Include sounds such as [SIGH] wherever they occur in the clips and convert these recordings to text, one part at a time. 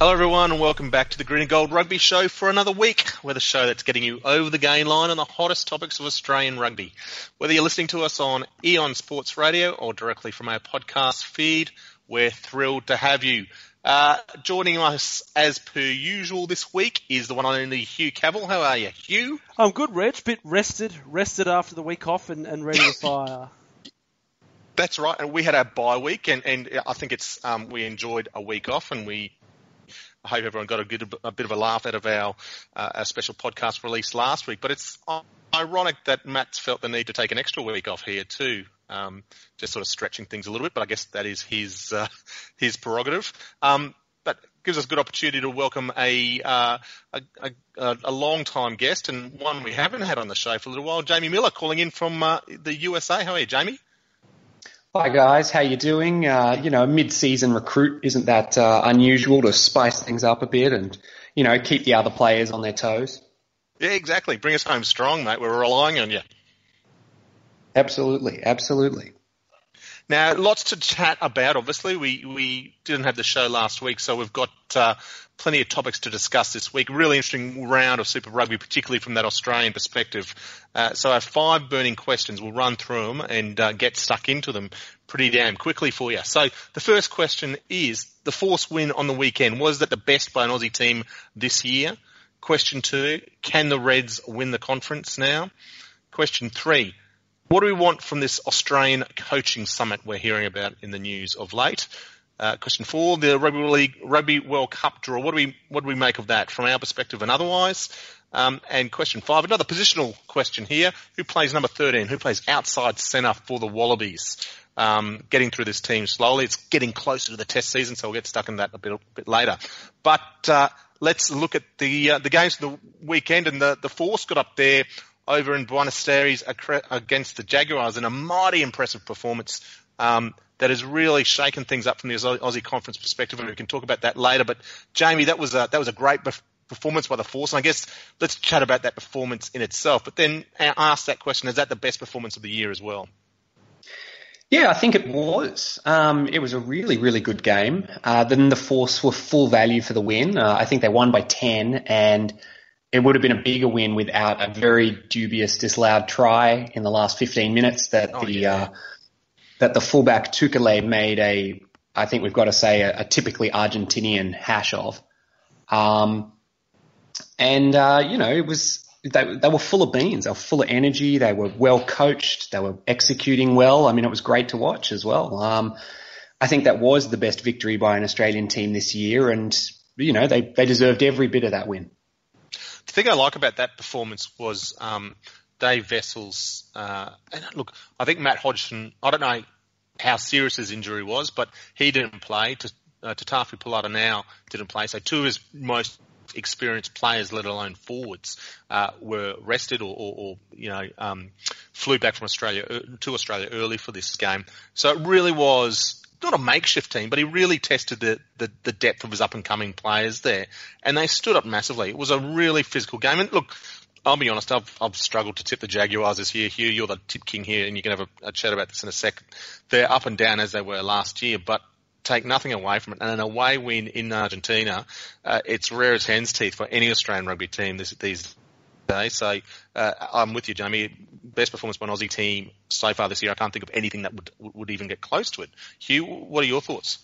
Hello, everyone, and welcome back to the Green and Gold Rugby Show for another week. We're the show that's getting you over the gain line on the hottest topics of Australian rugby. Whether you're listening to us on Eon Sports Radio or directly from our podcast feed, we're thrilled to have you. Uh, joining us as per usual this week is the one and only Hugh Cavill. How are you, Hugh? I'm good, Reg. Bit rested, rested after the week off, and, and ready to [LAUGHS] fire. That's right, and we had our bye week, and, and I think it's um, we enjoyed a week off, and we I hope everyone got a, good, a bit of a laugh out of our, uh, our special podcast release last week. But it's ironic that Matt's felt the need to take an extra week off here too. Um, just sort of stretching things a little bit, but I guess that is his uh, his prerogative. Um, but gives us a good opportunity to welcome a, uh, a, a, a long time guest and one we haven't had on the show for a little while, Jamie Miller, calling in from uh, the USA. How are you, Jamie? Hi guys, how you doing? Uh, you know, mid-season recruit isn't that uh, unusual to spice things up a bit and you know keep the other players on their toes. Yeah, exactly. Bring us home strong, mate. We're relying on you. Absolutely, absolutely. Now, lots to chat about. Obviously, we we didn't have the show last week, so we've got uh, plenty of topics to discuss this week. Really interesting round of Super Rugby, particularly from that Australian perspective. Uh, so, our five burning questions. We'll run through them and uh, get stuck into them pretty damn quickly for you. So, the first question is: the Force win on the weekend was that the best by an Aussie team this year? Question two: Can the Reds win the conference now? Question three: what do we want from this Australian coaching summit we're hearing about in the news of late? Uh, question four, the Rugby League Rugby World Cup draw. What do we what do we make of that from our perspective and otherwise? Um, and question five, another positional question here: Who plays number thirteen? Who plays outside centre for the Wallabies? Um, getting through this team slowly. It's getting closer to the Test season, so we'll get stuck in that a bit, a bit later. But uh, let's look at the uh, the games of the weekend, and the the Force got up there over in Buenos Aires against the Jaguars in a mighty impressive performance um, that has really shaken things up from the Aussie Conference perspective, and we can talk about that later. But Jamie, that was a that was a great performance by the Force, and I guess let's chat about that performance in itself. But then ask that question: Is that the best performance of the year as well? Yeah, I think it was. Um, it was a really, really good game. Uh, then the Force were full value for the win. Uh, I think they won by 10 and it would have been a bigger win without a very dubious disallowed try in the last 15 minutes that oh, the yeah. uh, that the fullback Tuculet made a I think we've got to say a, a typically Argentinian hash of, um, and uh, you know it was they, they were full of beans. They were full of energy. They were well coached. They were executing well. I mean, it was great to watch as well. Um, I think that was the best victory by an Australian team this year, and you know they they deserved every bit of that win. The thing I like about that performance was um, Dave Wessels, Uh, and look, I think Matt Hodgson. I don't know how serious his injury was, but he didn't play. To uh, Tatafu Polota-Nau didn't play. So two of his most experienced players, let alone forwards, uh, were rested or, or, or you know um, flew back from Australia uh, to Australia early for this game. So it really was not a makeshift team, but he really tested the, the, the depth of his up and coming players there, and they stood up massively. It was a really physical game. And look, I'll be honest, I've, I've struggled to tip the Jaguars this year. Hugh, you're the tip king here, and you can have a, a chat about this in a second. They're up and down as they were last year, but take nothing away from it. And an away win in Argentina, uh, it's rare as hen's teeth for any Australian rugby team this, these days. So uh, I'm with you, Jamie. Best performance by an Aussie team so far this year. I can't think of anything that would would even get close to it. Hugh, what are your thoughts?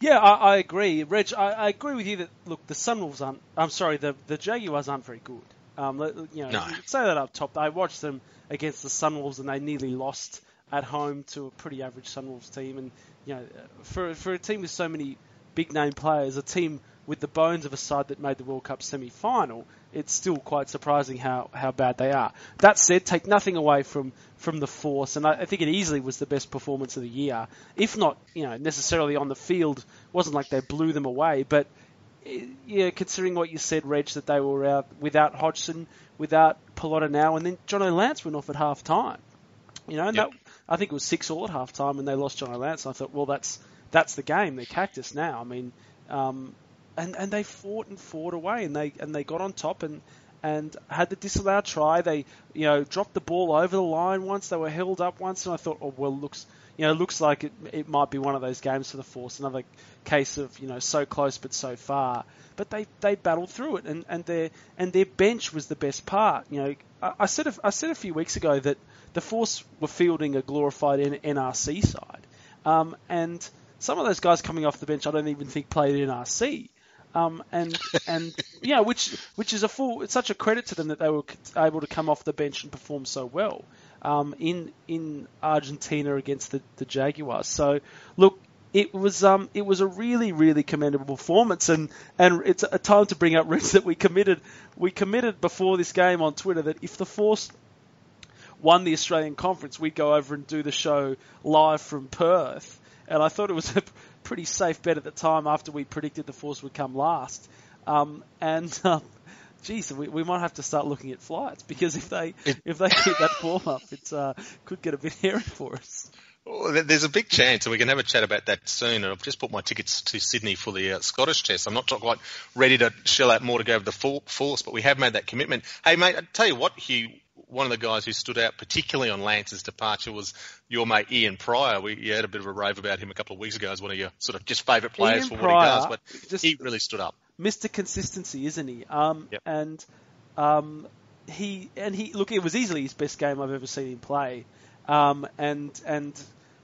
Yeah, I, I agree, Reg. I, I, agree with you that look, the Sunwolves aren't. I'm sorry, the the Jaguars aren't very good. Um, you know, no. say that up top. I watched them against the Sunwolves and they nearly lost at home to a pretty average Sunwolves team. And you know, for for a team with so many big name players, a team with the bones of a side that made the World Cup semi final, it's still quite surprising how, how bad they are. That said, take nothing away from, from the force, and I, I think it easily was the best performance of the year. If not, you know, necessarily on the field, It wasn't like they blew them away, but yeah, considering what you said, Reg, that they were out without Hodgson, without Polota-Nau, and then Jono Lance went off at half time. You know, and yep. that, I think it was six all at half time, and they lost Jono Lance. And I thought, well, that's that's the game. They're cactus now. I mean, um, and and they fought and fought away, and they and they got on top and and had the disallowed try. They you know dropped the ball over the line once. They were held up once, and I thought, oh well, looks you know, it looks like it, it might be one of those games for the Force, another case of you know so close but so far. But they, they battled through it, and, and their and their bench was the best part. You know, I, I said a, I said a few weeks ago that the Force were fielding a glorified NRC side, um, and some of those guys coming off the bench, I don't even think played NRC. Um, and [LAUGHS] and you know, which which is a full, it's such a credit to them that they were able to come off the bench and perform so well um, in in Argentina against the, the Jaguars. So look, it was um, it was a really really commendable performance, and and it's a time to bring up Rich that we committed we committed before this game on Twitter that if the Force won the Australian Conference, we'd go over and do the show live from Perth, and I thought it was a pretty safe bet at the time after we predicted the Force would come last. Um, and um, geez, we, we might have to start looking at flights because if they if they keep that form up, it uh, could get a bit hairy for us. Well, there's a big chance, and we can have a chat about that soon. And I've just bought my tickets to Sydney for the uh, Scottish Test. I'm not quite ready to shell out more to go over the force, but we have made that commitment. Hey, mate, I tell you what, Hugh, one of the guys who stood out particularly on Lance's departure was your mate Ian Prior. We you had a bit of a rave about him a couple of weeks ago as one of your sort of just favourite players Ian for Prior, what he does, but just he really stood up. Mr. Consistency, isn't he? Um, yep. And um, he and he look, it was easily his best game I've ever seen him play. Um, and and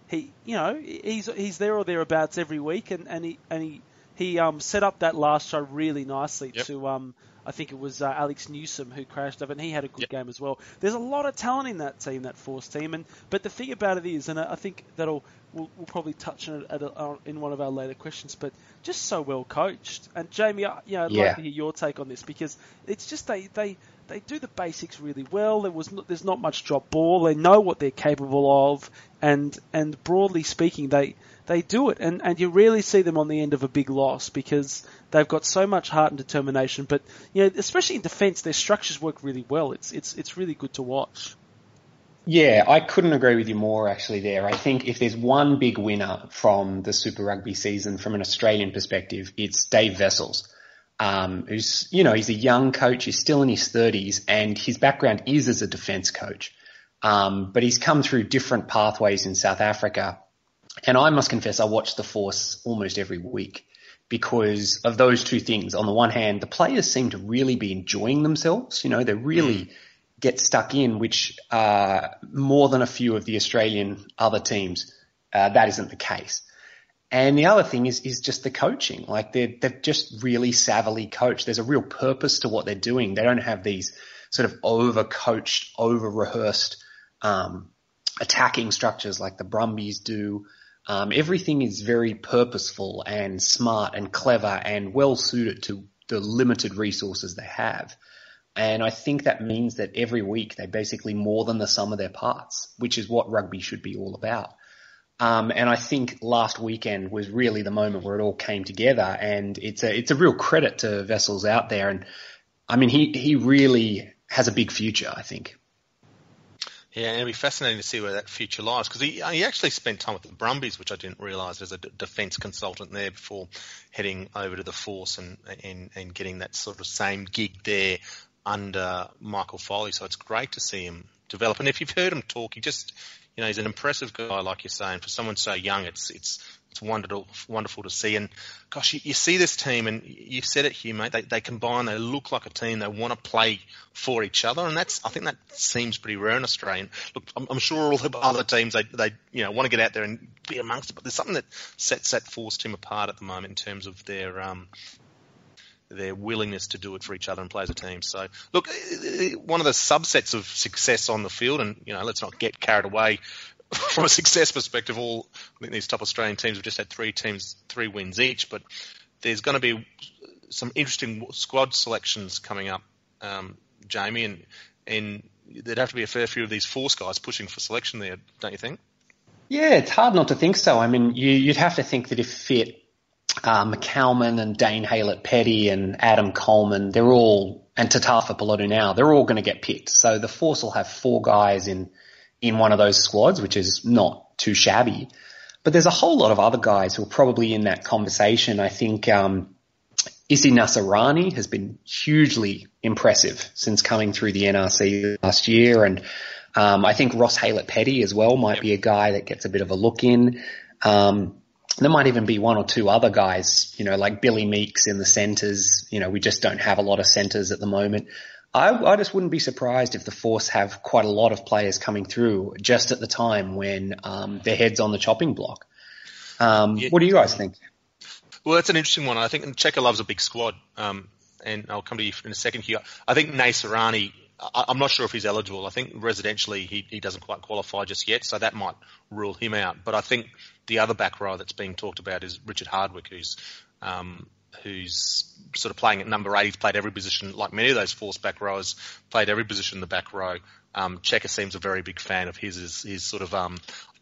he, you know, he's he's there or thereabouts every week, and, and he and he he um, set up that last show really nicely yep. to um, I think it was uh, Alex Newsome who crashed up, and he had a good yep. game as well. There's a lot of talent in that team, that Force team, and but the thing about it is, and I think that'll we'll, we'll probably touch on it a, uh, in one of our later questions, but just so well coached. And Jamie, you know, I'd yeah. like to hear your take on this because it's just they they they do the basics really well. There was there's not much drop ball. They know what they're capable of, and and broadly speaking, they they do it. And and you rarely see them on the end of a big loss because they've got so much heart and determination. But you know, especially in defence, their structures work really well. It's it's it's really good to watch. Yeah, I couldn't agree with you more actually there. I think if there's one big winner from the Super Rugby season from an Australian perspective, it's Dave Wessels um, who's, you know, he's a young coach. He's still in his thirties and his background is as a defense coach. Um, but he's come through different pathways in South Africa. And I must confess, I watch the force almost every week because of those two things. On the one hand, the players seem to really be enjoying themselves. You know, they really get stuck in, which, uh, more than a few of the Australian other teams, uh, that isn't the case. And the other thing is, is just the coaching. Like they're, they're just really savvily coached. There's a real purpose to what they're doing. They don't have these sort of over coached, over rehearsed, um, attacking structures like the Brumbies do. Um, everything is very purposeful and smart and clever and well suited to the limited resources they have. And I think that means that every week they basically more than the sum of their parts, which is what rugby should be all about. Um, and I think last weekend was really the moment where it all came together and it's a, it's a real credit to Wessels out there. And I mean, he, he really has a big future, I think. Yeah, and it'll be fascinating to see where that future lies because he, he actually spent time with the Brumbies, which I didn't realise as a d- defence consultant there before heading over to the Force and, and and getting that sort of same gig there under Michael Foley. So it's great to see him develop. And if you've heard him talk, he just you know, he's an impressive guy, like you're saying. For someone so young, it's it's it's wonderful wonderful to see. And gosh, you, you see this team, and you said it here, mate. They they combine. They look like a team. They want to play for each other, and that's I think that seems pretty rare in Australian. Look, I'm, I'm sure all the other teams they they you know want to get out there and be amongst it, but there's something that sets that Force team apart at the moment in terms of their um their willingness to do it for each other and play as a team. So, look, eh, eh, eh, one of the subsets of success on the field, and you know, let's not get carried away [LAUGHS] from a success perspective. All I think these top Australian teams have just had three teams, three wins each, but there's going to be some interesting squad selections coming up, um, Jamie, and and there'd have to be a fair few of these force guys pushing for selection there, don't you think? Yeah, it's hard not to think so. I mean, you, would have to think that if fit uh, and Dane Haylett-Petty and Adam Coleman, they're all, and Tatafu Polota-Nau, they're all going to get picked. So the Force will have four guys in, in one of those squads, which is not too shabby. But there's a whole lot of other guys who are probably in that conversation. I think, um, Isi Naisarani has been hugely impressive since coming through the NRC last year and Um, I think Ross Haylett-Petty as well might be a guy that gets a bit of a look in. Um, there might even be one or two other guys, you know, like Billy Meakes in the centres. You know, we just don't have a lot of centres at the moment. I, I, just wouldn't be surprised if the Force have quite a lot of players coming through just at the time when um, their head's on the chopping block. Um, yeah. What do you guys think? Well, that's an interesting one. I think Cheika loves a big squad, um, and I'll come to you in a second here. I think Naisarani, I, am not sure if he's eligible. I think residentially he, he doesn't quite qualify just yet, so that might rule him out. But I think the other back row that's being talked about is Richard Hardwick, who's um, who's sort of playing at number eight. He's played every position, like many of those force back rowers, played every position in the back row. Um, Cheika seems a very big fan of his, his, his sort of um,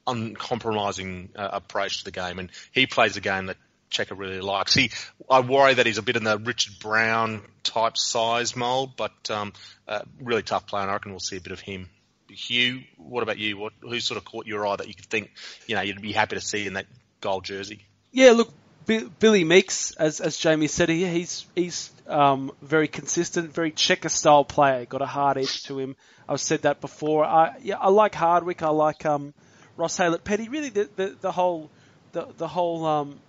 uncompromising uh, approach to the game, and he plays a game that Cheika really likes. He, I worry that he's a bit in the Richard Brown type size mold, but um, uh, really tough player. And I reckon we'll see a bit of him. Hugh, what about you? What who sort of caught your eye that you could think, you know, you'd be happy to see in that gold jersey? Yeah, look, Billy Meakes, as as Jamie said, he, he's he's um, very consistent, very Cheika style player. Got a hard edge to him. I've said that before. I yeah, I like Hardwick. I like um, Ross Haylett-Petty. Really, the, the, the whole the the whole um,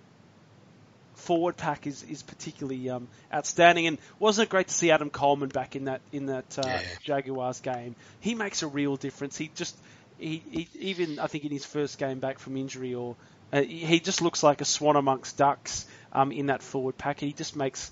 forward pack is is particularly um, outstanding. And wasn't it great to see Adam Coleman back in that in that uh, yeah. Jaguars game? He makes a real difference. He just he, he even I think in his first game back from injury or uh, he just looks like a swan amongst ducks um, in that forward pack. He just makes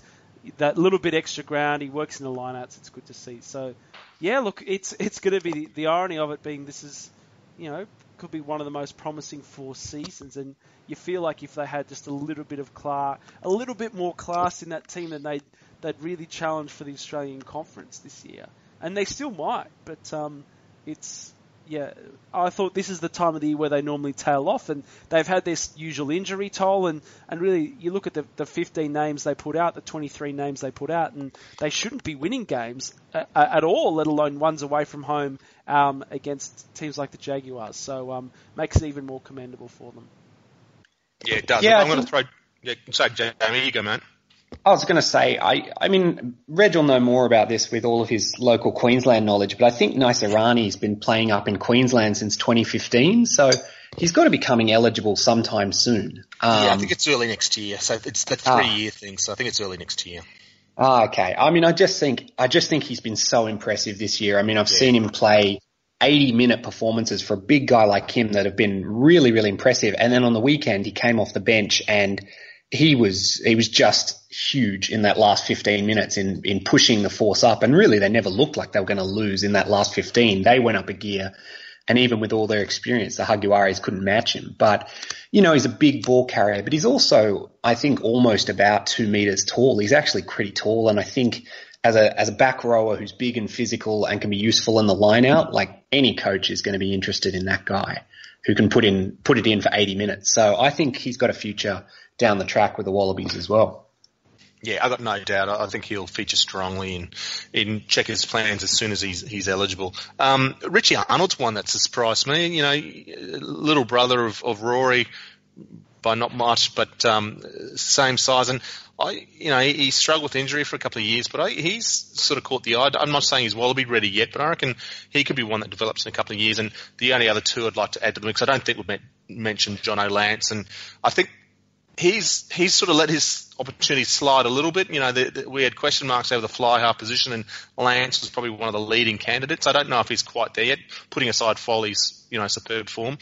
that little bit extra ground. He works in the lineouts. It's good to see. So, yeah, look, it's it's going to be the, the irony of it being this is, you know, could be one of the most promising four seasons, and you feel like if they had just a little bit of class, a little bit more class in that team, then they'd they'd really challenge for the Australian Conference this year, and they still might. But um, it's yeah, I thought this is the time of the year where they normally tail off, and they've had this usual injury toll, and, and really, you look at the, the 15 names they put out, the 23 names they put out, and they shouldn't be winning games at, at all, let alone ones away from home um, against teams like the Jaguars. So um, makes it even more commendable for them. Yeah, it does. Yeah, I'm going to throw. Yeah, sorry, Jamie, you go, man. I was going to say, I, I mean, Reg will know more about this with all of his local Queensland knowledge, but I think Naisarani's been playing up in Queensland since 2015, so he's got to be coming eligible sometime soon. Um, yeah, I think it's early next year. So it's the ah. three-year thing. So I think it's early next year. Ah, okay. I mean, I just think I just think he's been so impressive this year. I mean, I've yeah. seen him play 80 minute performances for a big guy like him that have been really, really impressive. And then on the weekend, he came off the bench and he was he was just huge in that last 15 minutes in in pushing the force up and really they never looked like they were going to lose in that last 15 they went up a gear and even with all their experience the Jaguares couldn't match him. But you know he's a big ball carrier but he's also I think almost about 2 meters tall. He's actually pretty tall. And I think as a as a back rower who's big and physical and can be useful in the line out like any coach is going to be interested in that guy who can put in put it in for 80 minutes. So I think he's got a future down the track with the Wallabies as well. Yeah, I got no doubt. I think he'll feature strongly in in Cheika's plans as soon as he's he's eligible. Um, Richie Arnold's one that surprised me. You know, little brother of, of Rory by not much, but um, same size. And I, you know, he, he, struggled with injury for a couple of years, but I, he's sort of caught the eye. I'm not saying he's Wallaby ready yet, but I reckon he could be one that develops in a couple of years. And the only other two I'd like to add to the mix, I don't think we've mentioned Jono Lance, and I think he's he's sort of let his opportunity slide a little bit. You know, the, the, we had question marks over the fly half position, and Lance was probably one of the leading candidates. I don't know if he's quite there yet, putting aside Foley's you know superb form.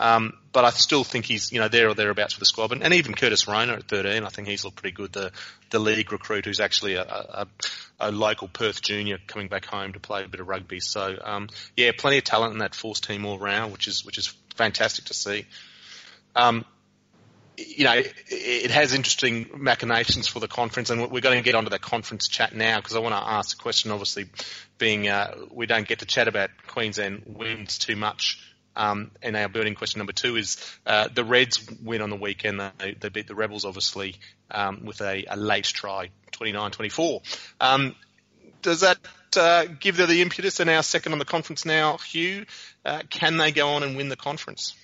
Um, but I still think he's you know there or thereabouts for the squad, and, and even Curtis Rona at 13, I think he's looked pretty good. The the league recruit who's actually a, a, a local Perth junior coming back home to play a bit of rugby. So um, yeah, plenty of talent in that Force team all round, which is which is fantastic to see. Um, you know, it, has interesting machinations for the conference, and we're going to get onto that conference chat now because I want to ask a question. Obviously, being uh, we don't get to chat about Queensland wins too much. Um, and our burning question number two is uh, the Reds win on the weekend. They, they beat the Rebels, obviously, um, with a, a, late try, 29-24. Um, does that uh, give them the impetus? And our second on the conference now, Hugh. Uh, can they go on and win the conference?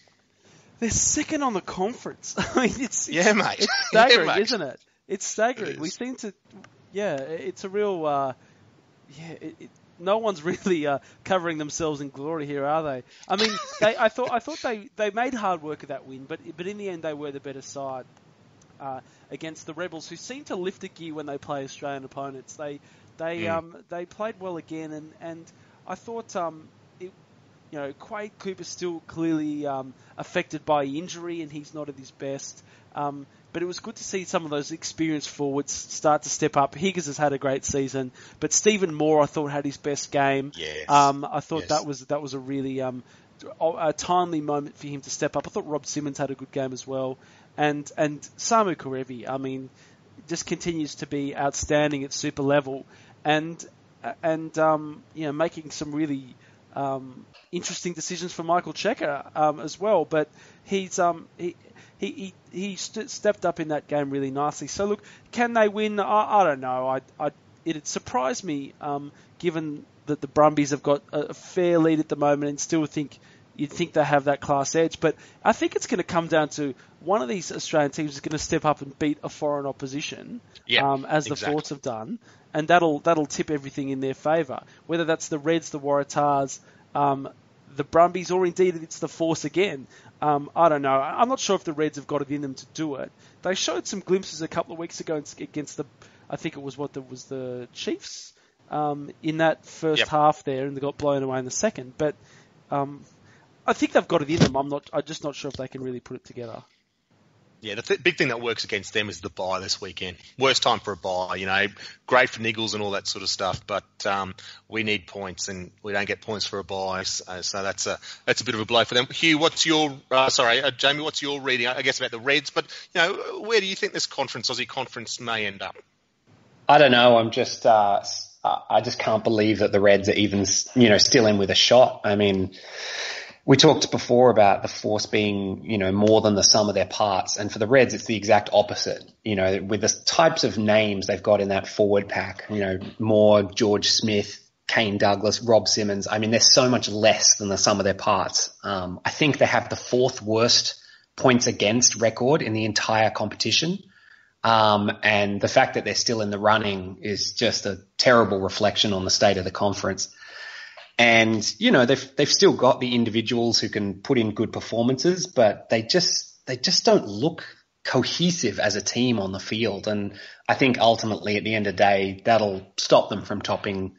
They're second on the conference. [LAUGHS] I mean, it's, yeah, mate. It's [LAUGHS] staggering, yeah, mate. isn't it? It's staggering. It we seem to, yeah, it's a real, uh, yeah. It, it, no one's [LAUGHS] really uh, covering themselves in glory here, are they? I mean, they, I thought I thought they, they made hard work of that win, but but in the end they were the better side uh, against the Rebels, who seem to lift a gear when they play Australian opponents. They they mm. um, they played well again, and and I thought um, you know Quade Cooper's still clearly um, affected by injury, and he's not at his best. Um, but it was good to see some of those experienced forwards start to step up. Higgins has had a great season, but Stephen Moore I thought had his best game. Yes. Um, I thought yes. that was that was a really um, a timely moment for him to step up. I thought Rob Simmons had a good game as well, and and Samu Kerevi, I mean, just continues to be outstanding at super level, and and um, you know making some really um, interesting decisions for Michael Cheika um, as well. But he's um, he he he, he st- stepped up in that game really nicely. So look, can they win? I, I don't know. I, I it surprised me um, given that the Brumbies have got a fair lead at the moment and still think you'd think they have that class edge. But I think it's going to come down to one of these Australian teams is going to step up and beat a foreign opposition, um, as the exactly. Force have done, and that'll that'll tip everything in their favour. Whether that's the Reds, the Waratahs, um, the Brumbies, or indeed it's the Force again. Um, I don't know. I'm not sure if the Reds have got it in them to do it. They showed some glimpses a couple of weeks ago against the, I think it was what the, was the Chiefs um, in that first yep. half there, and they got blown away in the second. But um, I think they've got it in them. I'm not. I'm just not sure if they can really put it together. Yeah, the th- big thing that works against them is the bye this weekend. Worst time for a bye, you know. Great for niggles and all that sort of stuff, but um, we need points, and we don't get points for a bye, so, so that's a that's a bit of a blow for them. Hugh, what's your uh, sorry, uh, Jamie, what's your reading? I guess about the Reds, but you know, where do you think this conference, Aussie conference, may end up? I don't know. I'm just uh, I just can't believe that the Reds are even you know still in with a shot. I mean we talked before about the force being, you know, more than the sum of their parts. And for the Reds, it's the exact opposite. You know, with the types of names they've got in that forward pack, you know, Moore, George Smith, Kane Douglas, Rob Simmons. I mean, they're so much less than the sum of their parts. Um, I think they have the fourth worst points against record in the entire competition. Um, and the fact that they're still in the running is just a terrible reflection on the state of the conference. And, you know, they've, they've still got the individuals who can put in good performances, but they just, they just don't look cohesive as a team on the field. And I think ultimately at the end of the day, that'll stop them from topping,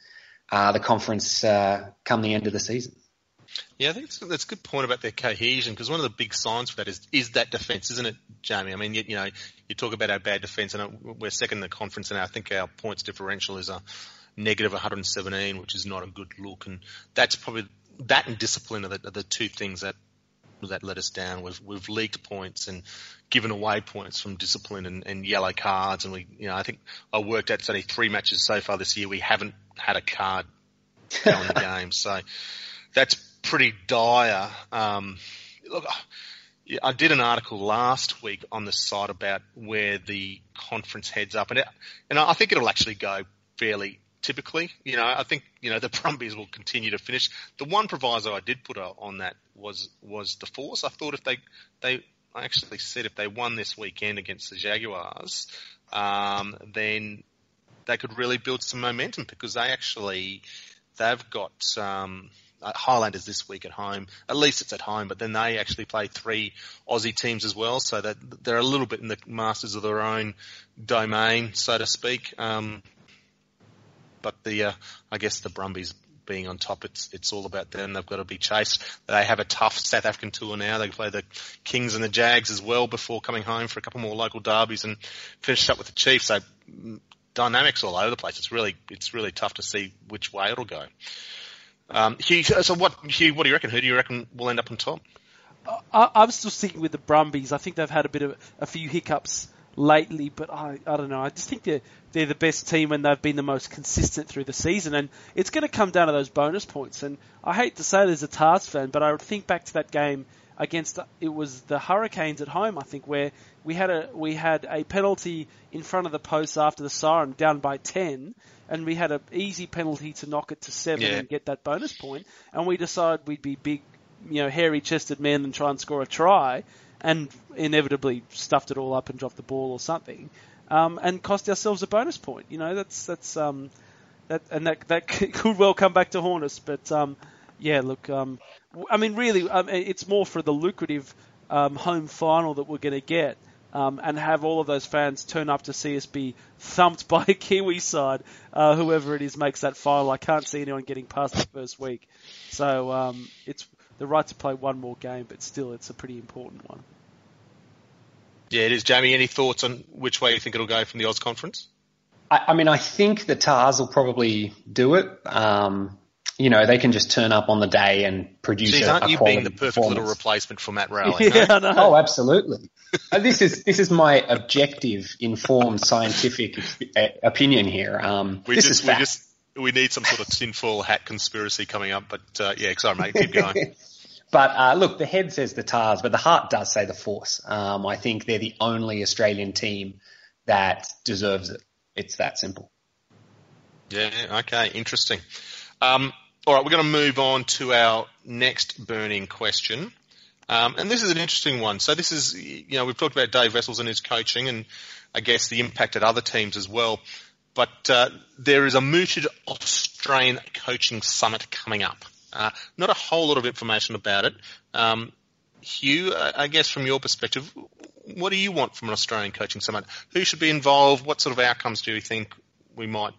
uh, the conference, uh, come the end of the season. Yeah, I think that's, a good point about their cohesion because one of the big signs for that is is that defence, isn't it, Jamie? I mean, you, you know, you talk about our bad defence, and we're second in the conference, and I think our points differential is a negative 117, which is not a good look. And that's probably that and discipline are the, are the two things that that let us down. We've we've leaked points and given away points from discipline and, and yellow cards. And we, you know, I think I worked out it's only three matches so far this year. We haven't had a card in the [LAUGHS] game, so that's pretty dire. Um, look. I did an article last week on the site about where the conference heads up, and it, and I think it'll actually go fairly typically. You know, I think you know the [LAUGHS] Brumbies will continue to finish. The one proviso I did put on that was was the force. I thought if they they I actually said if they won this weekend against the Jaguars, um, then they could really build some momentum because they actually they've got um, Highlanders this week at home. At least it's at home, but then they actually play three Aussie teams as well, so that they're a little bit in the masters of their own domain, so to speak. Um, but the uh, I guess the Brumbies being on top, it's it's all about them. They've got to be chased. They have a tough South African tour now. They play the Kings and the Jags as well before coming home for a couple more local derbies and finish up with the Chiefs. So mm, dynamics all over the place. It's really it's really tough to see which way it'll go. Um, Hugh, so what Hugh? What do you reckon? Who do you reckon will end up on top? I, I'm still sticking with the Brumbies. I think they've had a bit of a few hiccups lately, but I, I don't know. I just think they're, they're the best team and they've been the most consistent through the season. And it's going to come down to those bonus points. And I hate to say there's a Tahs fan, but I think back to that game against it was the Hurricanes at home, I think, where we had a we had a penalty in front of the post after the siren, down by ten, and we had an easy penalty to knock it to seven yeah. and get that bonus point. And we decided we'd be big, you know, hairy-chested men and try and score a try and inevitably stuffed it all up and dropped the ball or something, um, and cost ourselves a bonus point. You know, that's that's um, that and that that [LAUGHS] could well come back to haunt us. But um, yeah, look, um, I mean, really, um, it's more for the lucrative um, home final that we're going to get. And have all of those fans turn up to see us be thumped [LAUGHS] by a Kiwi side, uh, whoever it is makes that final. I can't see anyone getting past the first week, so it's the right to play one more game, but still, it's a pretty important one. Yeah, it is. Jamie, any thoughts on which way you think it'll go from the Oz conference? I, I mean, I think the Tahs will probably do it. Um, you know, they can just turn up on the day and produce. Jeez, aren't a you being the perfect little replacement for Matt Rowley? [LAUGHS] yeah, I know. Oh, absolutely. Uh, this is this is my objective, informed, scientific uh, opinion here. Um, we this just, is fact. we just we need some sort of tinfoil hat conspiracy coming up, but uh, yeah, sorry, mate, keep going. [LAUGHS] But uh, look, the head says the Tahs, but the heart does say the Force. Um, I think they're the only Australian team that deserves it. It's that simple. Yeah, okay, interesting. Um, all right, we're going to move on to our next burning question. Um, and this is an interesting one. So this is, you know, we've talked about Dave Wessels and his coaching and I guess the impact at other teams as well. But uh, there is a mooted Australian coaching summit coming up. Uh, not a whole lot of information about it. Um, Hugh, I guess from your perspective, what do you want from an Australian coaching summit? Who should be involved? What sort of outcomes do you think we might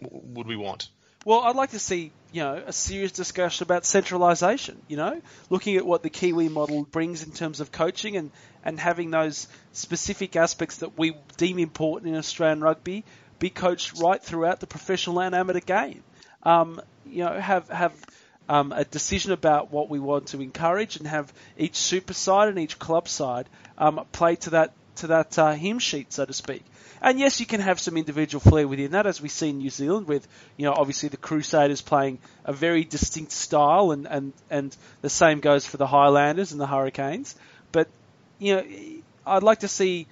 would we want? Well, I'd like to see, you know, a serious discussion about centralisation. You know, looking at what the Kiwi model brings in terms of coaching and and having those specific aspects that we deem important in Australian rugby be coached right throughout the professional and amateur game. Um, you know, have have um, a decision about what we want to encourage and have each super side and each club side um, play to that to that uh, hymn sheet, so to speak. And yes, you can have some individual flair within that, as we see in New Zealand with, you know, obviously the Crusaders playing a very distinct style, and, and, and the same goes for the Highlanders and the Hurricanes. But, you know, I'd like to see,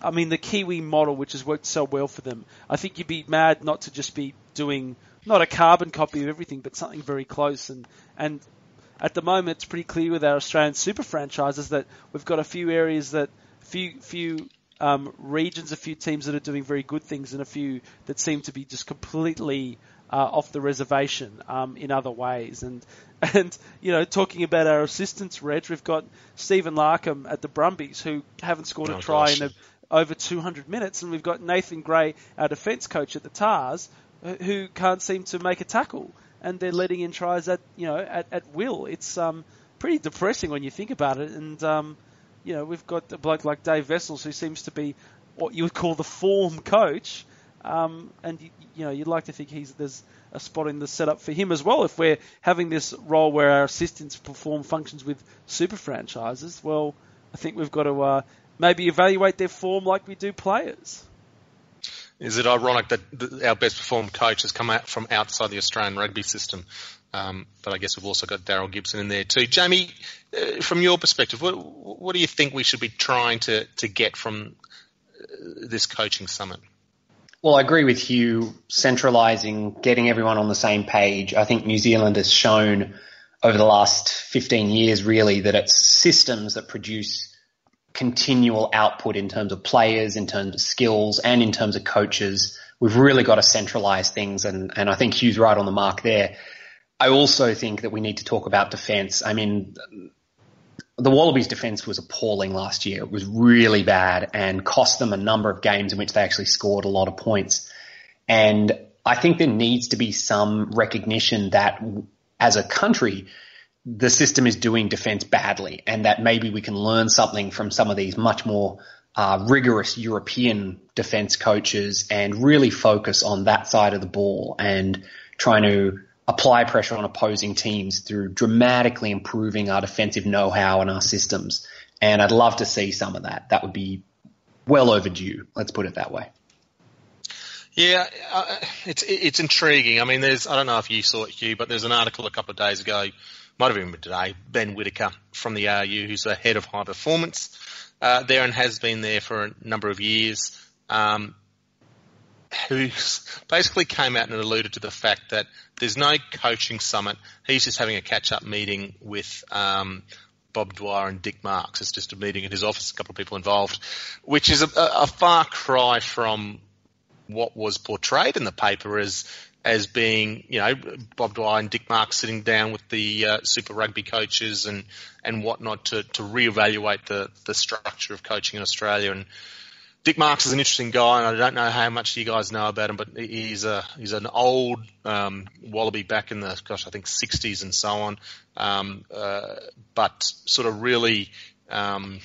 I mean, the Kiwi model, which has worked so well for them. I think you'd be mad not to just be doing not a carbon copy of everything, but something very close. And and at the moment, it's pretty clear with our Australian super franchises that we've got a few areas that few few um, regions, a few teams that are doing very good things, and a few that seem to be just completely uh, off the reservation um, in other ways. And [LAUGHS] and you know, talking about our assistants, Reg, we've got Stephen Larkham at the Brumbies who haven't scored oh, a try gosh. in a, over 200 minutes, and we've got Nathan Grey, our defence coach at the Tahs, who can't seem to make a tackle, and they're letting in tries at you know at, at will. It's um, pretty depressing when you think about it. And um, you know we've got a bloke like Dave Wessels who seems to be what you would call the form coach, um, and you, you know you'd like to think he's there's a spot in the setup for him as well. If we're having this role where our assistants perform functions with super franchises, well, I think we've got to uh, maybe evaluate their form like we do players. Is it ironic that our best performed coach has come out from outside the Australian rugby system? Um, but I guess we've also got Daryl Gibson in there too. Jamie, uh, from your perspective, what, what do you think we should be trying to, to get from uh, this coaching summit? Well, I agree with you. Centralising, getting everyone on the same page. I think New Zealand has shown over the last 15 years, really, that it's systems that produce continual output in terms of players, in terms of skills, and in terms of coaches. We've really got to centralise things, and, and I think Hugh's right on the mark there. I also think that we need to talk about defence. I mean, the Wallabies defence was appalling last year. It was really bad and cost them a number of games in which they actually scored a lot of points. And I think there needs to be some recognition that as a country, the system is doing defence badly and that maybe we can learn something from some of these much more uh, rigorous European defence coaches and really focus on that side of the ball and trying to apply pressure on opposing teams through dramatically improving our defensive know-how and our systems. And I'd love to see some of that. That would be well overdue. Let's put it that way. Yeah, uh, it's it's intriguing. I mean, there's I don't know if you saw it, Hugh, but there's an article a couple of days ago, might have been today. Ben Whitaker from the ARU, who's the head of high performance uh, there and has been there for a number of years, um, who basically came out and alluded to the fact that there's no coaching summit. He's just having a catch-up meeting with um, Bob Dwyer and Dick Marks. It's just a meeting in his office, a couple of people involved, which is a, a far cry from what was portrayed in the paper as as being, you know, Bob Dwyer and Dick Marks sitting down with the uh, Super Rugby coaches and and whatnot to to reevaluate the the structure of coaching in Australia. And Dick Marks is an interesting guy, and I don't know how much you guys know about him, but he's a he's an old um, Wallaby back in the gosh, I think 60s and so on, um, uh, but sort of really. Um,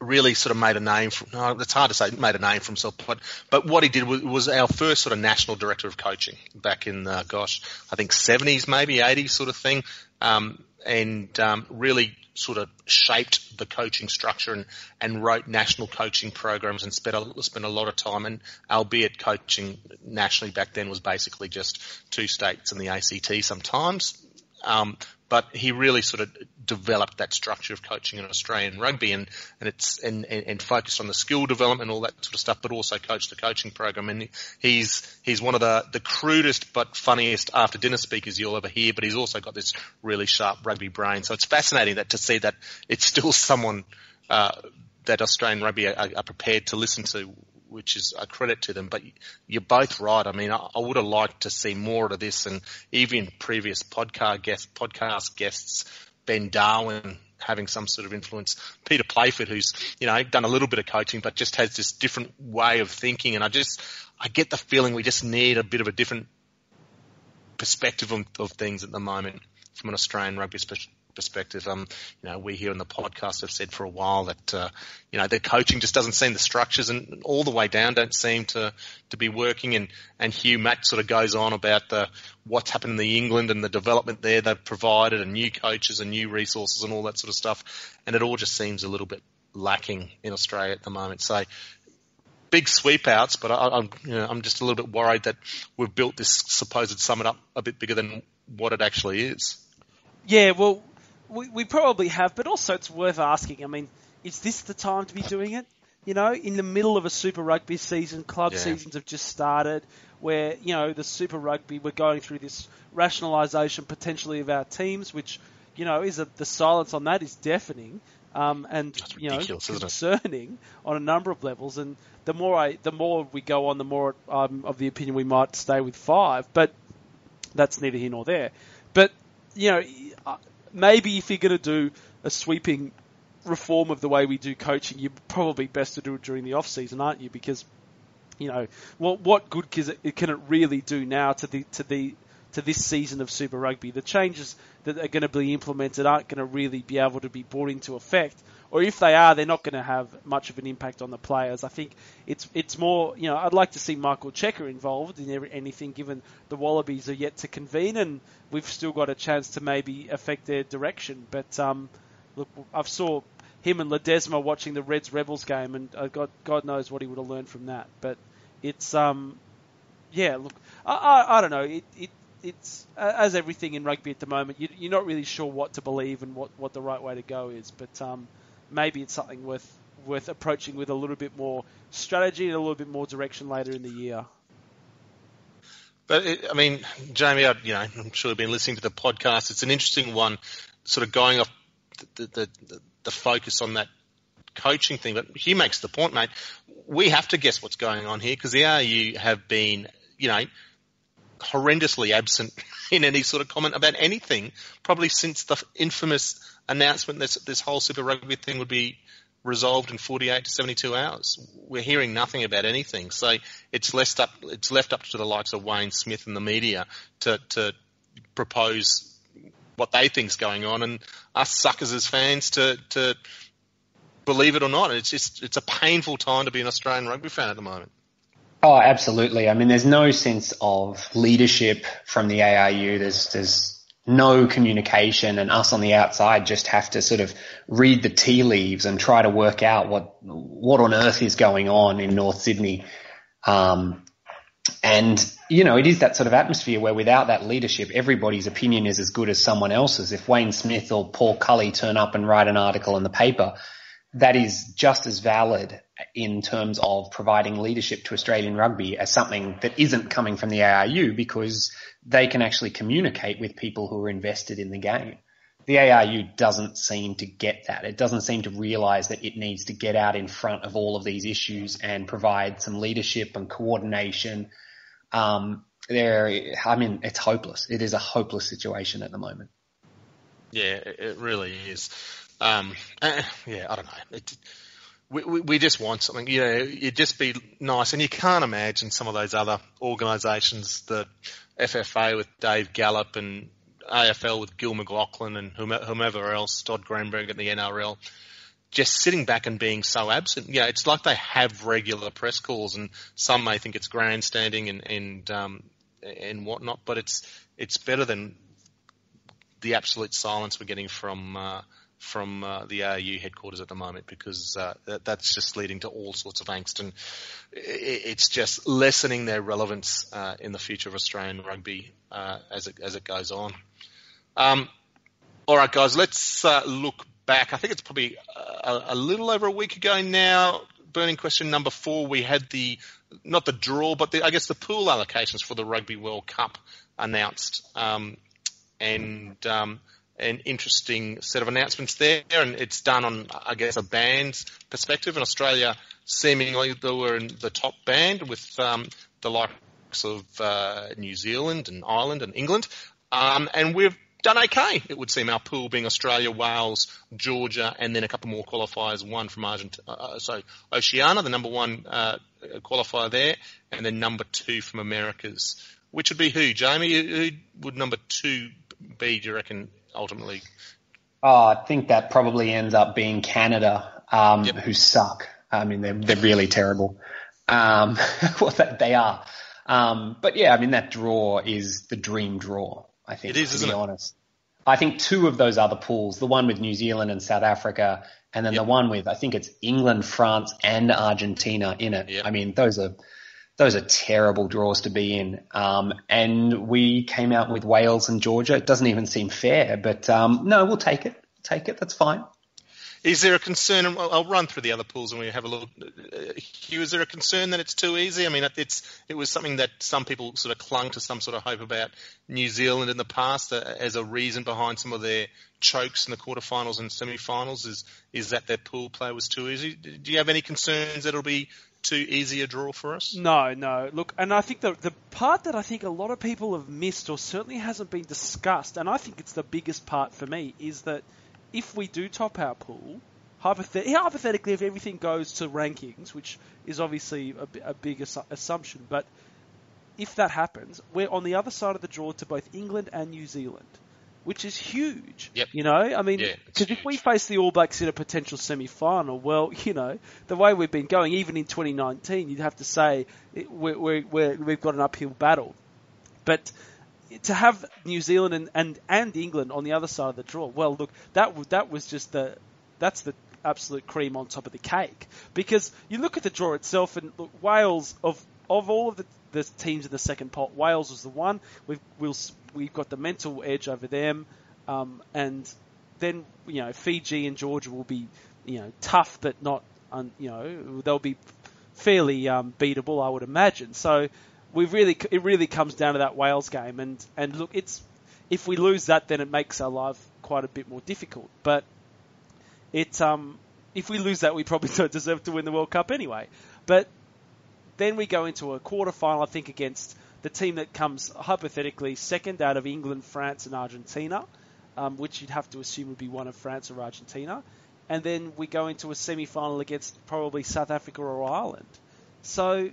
really sort of made a name. For, no, it's hard to say made a name for himself, but but what he did was, was our first sort of national director of coaching back in uh, gosh, I think 70s maybe 80s sort of thing, um, and um, really sort of shaped the coaching structure and, and wrote national coaching programs and spent a, spent a lot of time and albeit coaching nationally back then was basically just two states and the ACT sometimes. Um, but he really sort of developed that structure of coaching in Australian rugby and, and it's and, and, and, focused on the skill development and all that sort of stuff, but also coached the coaching program. And he's he's one of the, the crudest but funniest after dinner speakers you'll ever hear, but he's also got this really sharp rugby brain. So it's fascinating that to see that it's still [LAUGHS] someone uh, that Australian rugby are, are prepared to listen to which is a credit to them. But you're both right. I mean, I, I would have liked to see more of this, and even previous podcast guests, podcast guests, Ben Darwin having some sort of influence. Peter Playford, who's you know done a little bit of coaching, but just has this different way of thinking, and I just I get the feeling we just need a bit of a different perspective of, of things at the moment from an Australian rugby perspective. Um, you know, we here in the podcast have said for a while that uh, you know the coaching just doesn't seem the structures and all the way down don't seem to to be working. And and Hugh Mack sort of goes on about the what's happened in the England and the development there they've provided and new coaches and new resources and all that sort of stuff. And it all just seems a little bit lacking in Australia at the moment. So big sweep outs, but I, am you know, I'm just a little bit worried that we've built this supposed summit up a bit bigger than what it actually is. Yeah, well, we, we probably have, but also it's worth asking. I mean, is this the time to be doing it? You know, in the middle of a Super Rugby season, club yeah. seasons have just started, where you know the Super Rugby we're going through this rationalisation potentially of our teams, which you know is a, the silence on that is deafening. Um, and you know concerning on a number of levels. And the more I, the more we go on, the more I'm of the opinion we might stay with five. But that's neither here nor there. But you know, maybe if you're going to do a sweeping reform of the way we do coaching, you're probably best to do it during the off season, aren't you? Because you know what what good can it, can it really do now to the to the to this season of Super Rugby? The changes that are going to be implemented aren't going to really be able to be brought into effect or if they are, they're not going to have much of an impact on the players. I think it's it's more, you know, I'd like to see Michael Cheika involved in anything, given the Wallabies are yet to convene and we've still got a chance to maybe affect their direction. But um, look, I've saw him and Ledesma watching the Reds Rebels game, and uh, God God knows what he would have learned from that. But it's um, yeah, look, I I, I don't know, it, it it's as everything in rugby at the moment, you, are not really sure what to believe and what, what the right way to go is. But um, maybe it's something worth worth approaching with a little bit more strategy and a little bit more direction later in the year. But it, I mean, Jamie, I, you know, I'm sure you've been listening to the podcast. It's an interesting one, sort of going off the the, the, the focus on that coaching thing. But he makes the point, mate. We have to guess what's going on here because the ARU have been, you know, horrendously absent [LAUGHS] in any sort of comment about anything, probably since the infamous announcement this this whole Super Rugby thing would be resolved in 48 to 72 hours. We're hearing nothing about anything. So it's left up it's left up to the likes of Wayne Smith and the media to to propose what they think's going on, and us suckers as fans to to believe it or not. It's just it's a painful time to be an Australian rugby fan at the moment. Oh, absolutely. I mean, there's no sense of leadership from the ARU. There's there's no communication, and us on the outside just have to sort of read the tea leaves and try to work out what what on earth is going on in North Sydney. Um, and you know, it is that sort of atmosphere where without that leadership, everybody's opinion is as good as someone else's. If Wayne Smith or Paul Cully turn up and write an article in the paper, that is just as valid in terms of providing leadership to Australian rugby as something that isn't coming from the ARU because they can actually communicate with people who are invested in the game. the ARU doesn't seem to get that. It doesn't seem to realise that it needs to get out in front of all of these issues and provide some leadership and coordination. Um, there, I mean, it's hopeless. It is a hopeless situation at the moment. Yeah, it really is. Um, uh, yeah, I don't know. It, we, we, we just want something. You know, it'd just be nice, and you can't imagine some of those other organisations, the FFA with Dave Gallop and AFL with Gil McLachlan and whomever else, Todd Greenberg at the NRL, just sitting back and being so absent. You know, it's like they have regular press calls, and some may think it's grandstanding and and um, and whatnot, but it's it's better than the absolute silence we're getting from uh, from uh, the ARU headquarters at the moment because uh, that, that's just leading to all sorts of angst and it, it's just lessening their relevance uh, in the future of Australian rugby uh, as it as it goes on. Um, all right, guys, let's uh, look back. I think it's probably a, a, little over a week ago now. Burning question number four. We had the not the draw, but the, I guess the pool allocations for the Rugby World Cup announced, um, and um, an interesting set of announcements there, and it's done on, I guess, a band's perspective. In Australia, seemingly they were in the top band with um, the likes of uh, New Zealand and Ireland and England, um, and we've done okay. It would seem our pool being Australia, Wales, Georgia, and then a couple more qualifiers. One from Argentina, uh, uh, so Oceania, the number one uh, qualifier there, and then number two from Americas. Which would be who, Jamie? Who would number two be? Do you reckon ultimately? Oh, I think that probably ends up being Canada, um, yep. who suck. I mean, they're they're really terrible. Um, [LAUGHS] well, they are. Um, but yeah, I mean that draw is the dream draw. I think it is, to be it? honest. I think two of those other pools, the one with New Zealand and South Africa, and then yep. the one with I think it's England, France, and Argentina in it. Yep. I mean, those are those are terrible draws to be in. Um, and we came out with Wales and Georgia. It doesn't even seem fair, but um, no, we'll take it. Take it. That's fine. Is there a concern? I'll run through the other pools and we have a look. Uh, Hugh, is there a concern that it's too easy? I mean, it's it was something that some people sort of clung to some sort of hope about New Zealand in the past uh, as a reason behind some of their chokes in the quarterfinals and semi-finals. Is is that their pool play was too easy? Do you have any concerns that it'll be too easy a draw for us? No, no. Look, and I think the the part that I think a lot of people have missed, or certainly hasn't been discussed, and I think it's the biggest part for me, is that if we do top our pool, hypothetically, if everything goes to rankings, which is obviously a, a big assu- assumption, but if that happens, we're on the other side of the draw to both England and New Zealand which is huge. Yep. You know, I mean, because yeah, if we face the All Blacks in a potential semi-final, well, you know, the way we've been going, even in 2019, you'd have to say we're, we're, we're, we've got an uphill battle. But to have New Zealand and, and, and England on the other side of the draw, well, look, that that was just the that's the absolute cream on top of the cake. Because you look at the draw itself, and look, Wales of of all of the, the teams in the second pot, Wales was the one. We've we'll, we've got the mental edge over them, um, and then you know Fiji and Georgia will be you know tough, but not un, you know they'll be fairly um, beatable, I would imagine. So we really it really comes down to that Wales game, and and look, it's if we lose that, then it makes our life quite a bit more difficult. But it um if we lose that, we probably [LAUGHS] don't deserve to win the World Cup anyway. But then we go into a quarter final, I think, against the team that comes hypothetically second out of England, France, and Argentina, um, which you'd have to assume would be one of France or Argentina. And then we go into a semi final against probably South Africa or Ireland. So,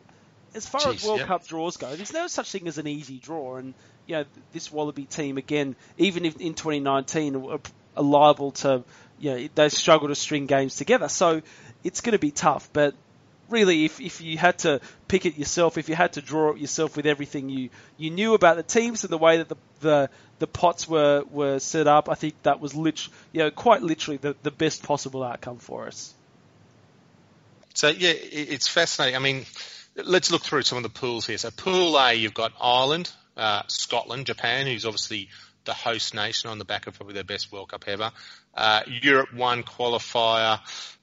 as far Jeez, as World. Cup draws go, there's no such thing as an easy draw. And, you know, this Wallaby team, again, even if in 2019, are, are liable to, you know, they struggle to string games together. So, it's going to be tough. But really, if, if you had to pick it yourself, if you had to draw it yourself with everything you, you knew about the teams and the way that the, the, the pots were, were set up, I think that was lit, you know, quite literally the, the best possible outcome for us. So yeah, it's fascinating. I mean, let's look through some of the pools here. So Pool A, you've got Ireland, uh, Scotland, Japan, who's obviously the host nation on the back of probably their best World Cup ever. Uh, Europe one qualifier.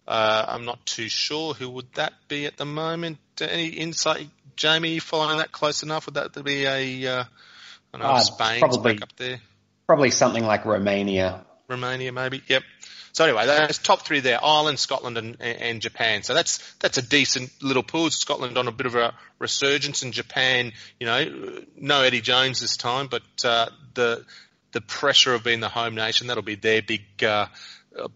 Uh, I'm not too sure who would that be at the moment. Any insight, Jamie? Following that close enough? Would that be a uh, I don't know, Uh, Spain's probably- back up there? Probably something like Romania. Romania, maybe. Yep. So anyway, those top three there: Ireland, Scotland, and, and Japan. So that's that's a decent little pool. Scotland on a bit of a resurgence, and Japan, you know, no Eddie Jones this time, but uh, the the pressure of being the home nation that'll be their big uh,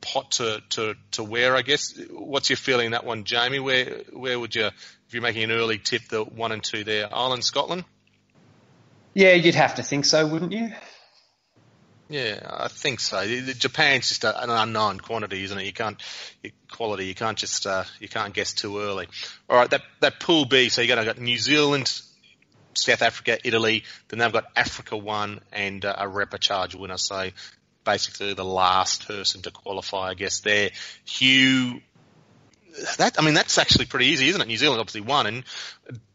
pot to, to to wear, I guess. What's your feeling that one, Jamie? Where where would you, if you're making an early tip, the one and two there, Ireland, Scotland? Yeah, you'd have to think so, wouldn't you? Yeah, I think so. Japan's just an unknown quantity, isn't it? You can't quality. You can't just uh, you can't guess too early. All right, that that pool B. So you're going to got New Zealand, South Africa, Italy. Then they've got Africa one and uh, a repechage winner. So basically the last person to qualify, I guess. There, Hugh that I mean that's actually pretty easy, isn't it? New Zealand obviously won, and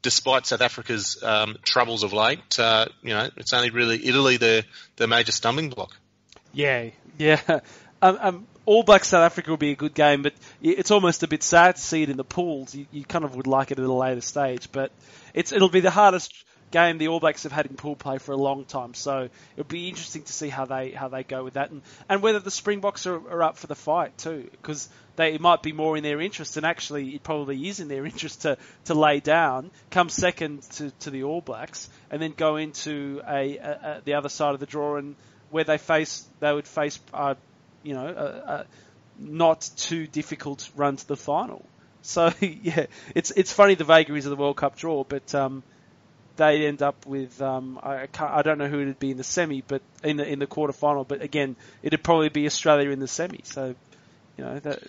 despite South Africa's um, troubles of late, uh, you know it's only really Italy the the major stumbling block. Yeah, yeah. [LAUGHS] Um, um, All Black South Africa will be a good game, but it's almost a bit sad to see it in the pools. You, you kind of would like it at a later stage, but it's it'll be the hardest game the All Blacks have had in pool play for a long time. So it'll be interesting to see how they how they go with that, and, and whether the Springboks are, are up for the fight too, because they it might be more in their interest, and actually it probably is in their [LAUGHS] interest to, to lay down, come second to, to the All Blacks, and then go into a, a, a the other side of the draw, and where they face they would face uh, you know a, a not too difficult run to the final. So [LAUGHS] yeah, it's it's funny the vagaries of the World Cup draw, but um, they end up with um, I can't, I don't know who it'd be in the semi, but in the in the quarter final. But again, it'd probably be Australia in the semi. So you know that.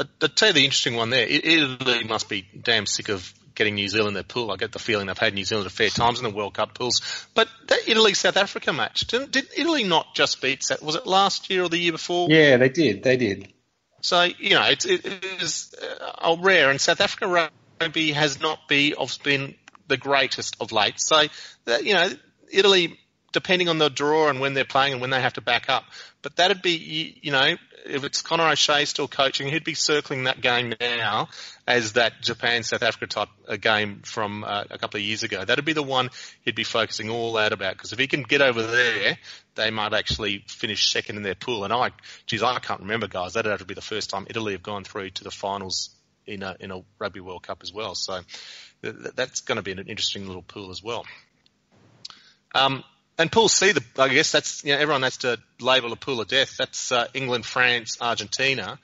I'd tell you the interesting one there. Italy must be damn sick of getting New Zealand in their pool. I get the feeling they've had New Zealand a fair times in the World Cup pools. But that Italy South Africa match, did, did Italy not just beat? Was it last year or the year before? Yeah, they did. They did. So you know, it, it is uh, rare, and South Africa rugby has not be, been the greatest of late. So, you know, Italy, depending on the draw and when they're playing and when they have to back up, but that'd be, you know, if it's Conor O'Shea still coaching, he'd be circling that game now as that Japan South Africa type uh, game from uh, a couple of years ago. That'd be the one he'd be focusing all out about because if he can get over there, they might actually finish second in their pool. And I, geez, I can't remember, guys. That'd have to be the first time Italy have gone through to the finals in a in a Rugby World Cup as well. So that's going to be an interesting little pool as well. Um, and pool C, the, I guess that's you know, everyone has to label a pool of death. That's uh, England, France, Argentina,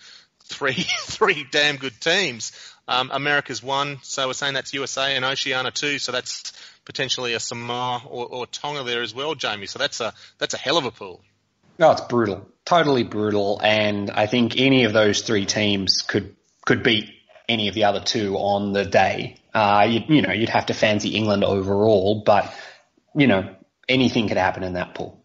three [LAUGHS] three damn good teams. Um, America's one, so we're saying that's USA and Oceania too. So that's potentially a Samoa or, or Tonga there as well, Jamie. So that's a that's a hell of a pool. No, it's brutal, totally brutal, and I think any of those three teams could could beat any of the other two on the day. Uh, you, you know, you'd have to fancy England overall, but you know, anything could happen in that pool.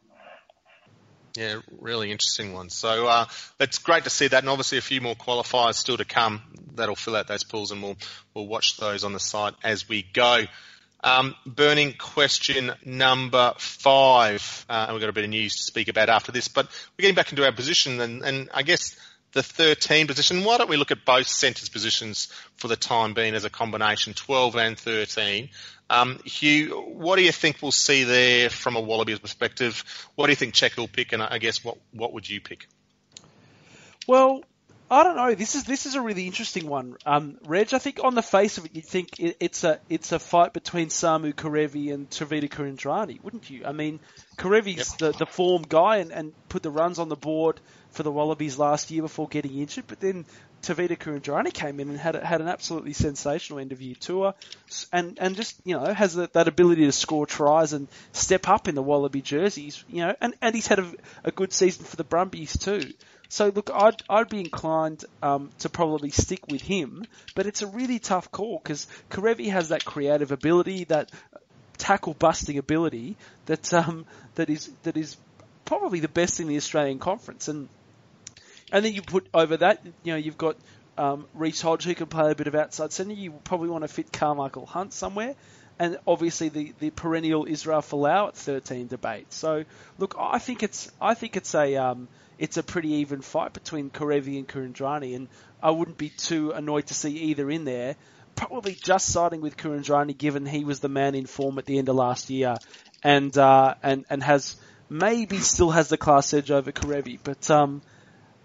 Yeah, really interesting one. So uh, it's great to see that, and obviously a few more qualifiers still to come. That'll fill out those pools, and we'll we'll watch those on the site as we go. Um, burning question number five, uh, and we've got a bit of news to speak about after this. But we're getting back into our position, and, and I guess the 13 position. Why don't we look at both centres positions for the time being as a combination, 12 and 13? Um, Hugh, what do you think we'll see there from a Wallabies perspective? What do you think Cheika will pick, and I guess what what would you pick? Well, I don't know. This is this is a really interesting one, um, Reg. I think on the face of it, you think it, it's a it's a fight between Samu Kerevi and Tevita Kuridrani, wouldn't you? I mean, Kerevi's yep. the the form guy and, and put the runs on the board for the Wallabies last year before getting injured, but then Tevita Kuridrani came in and had had an absolutely sensational end of year tour, and and just you know has that, that ability to score tries and step up in the Wallaby jerseys, you know, and, and he's had a, a good season for the Brumbies too. So look, I'd I'd be inclined um, to probably stick with him, but it's a really tough call because Kerevi has that creative ability, that tackle busting ability that um, that is that is probably the best in the Australian Conference, and and then you put over that, you know, you've got um, Reece Hodge who can play a bit of outside centre. You probably want to fit Carmichael Hunt somewhere. And obviously the, the perennial Israel Folau at 13 debate. So look, I think it's I think it's a um, it's a pretty even fight between Kerevi and Kuridrani, and I wouldn't be too annoyed to see either in there. Probably just siding with Kuridrani, given he was the man in form at the end of last year, and uh, and and has maybe still has the class edge over Kerevi. But um,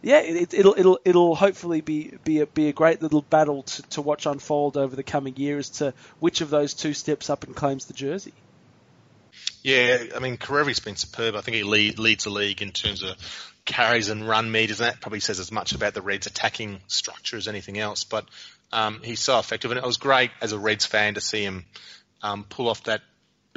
yeah, it, will it'll it'll hopefully be be a, be a great little battle to, to watch unfold over the coming year as to which of those two steps up and claims the jersey. Yeah, I mean, Kerevi's been superb. I think he lead, leads the league in terms of carries and run meters, and that probably says as much about the Reds' attacking structure as anything else. But um, he's so effective, and it was great as a Reds fan to see him um, pull off that,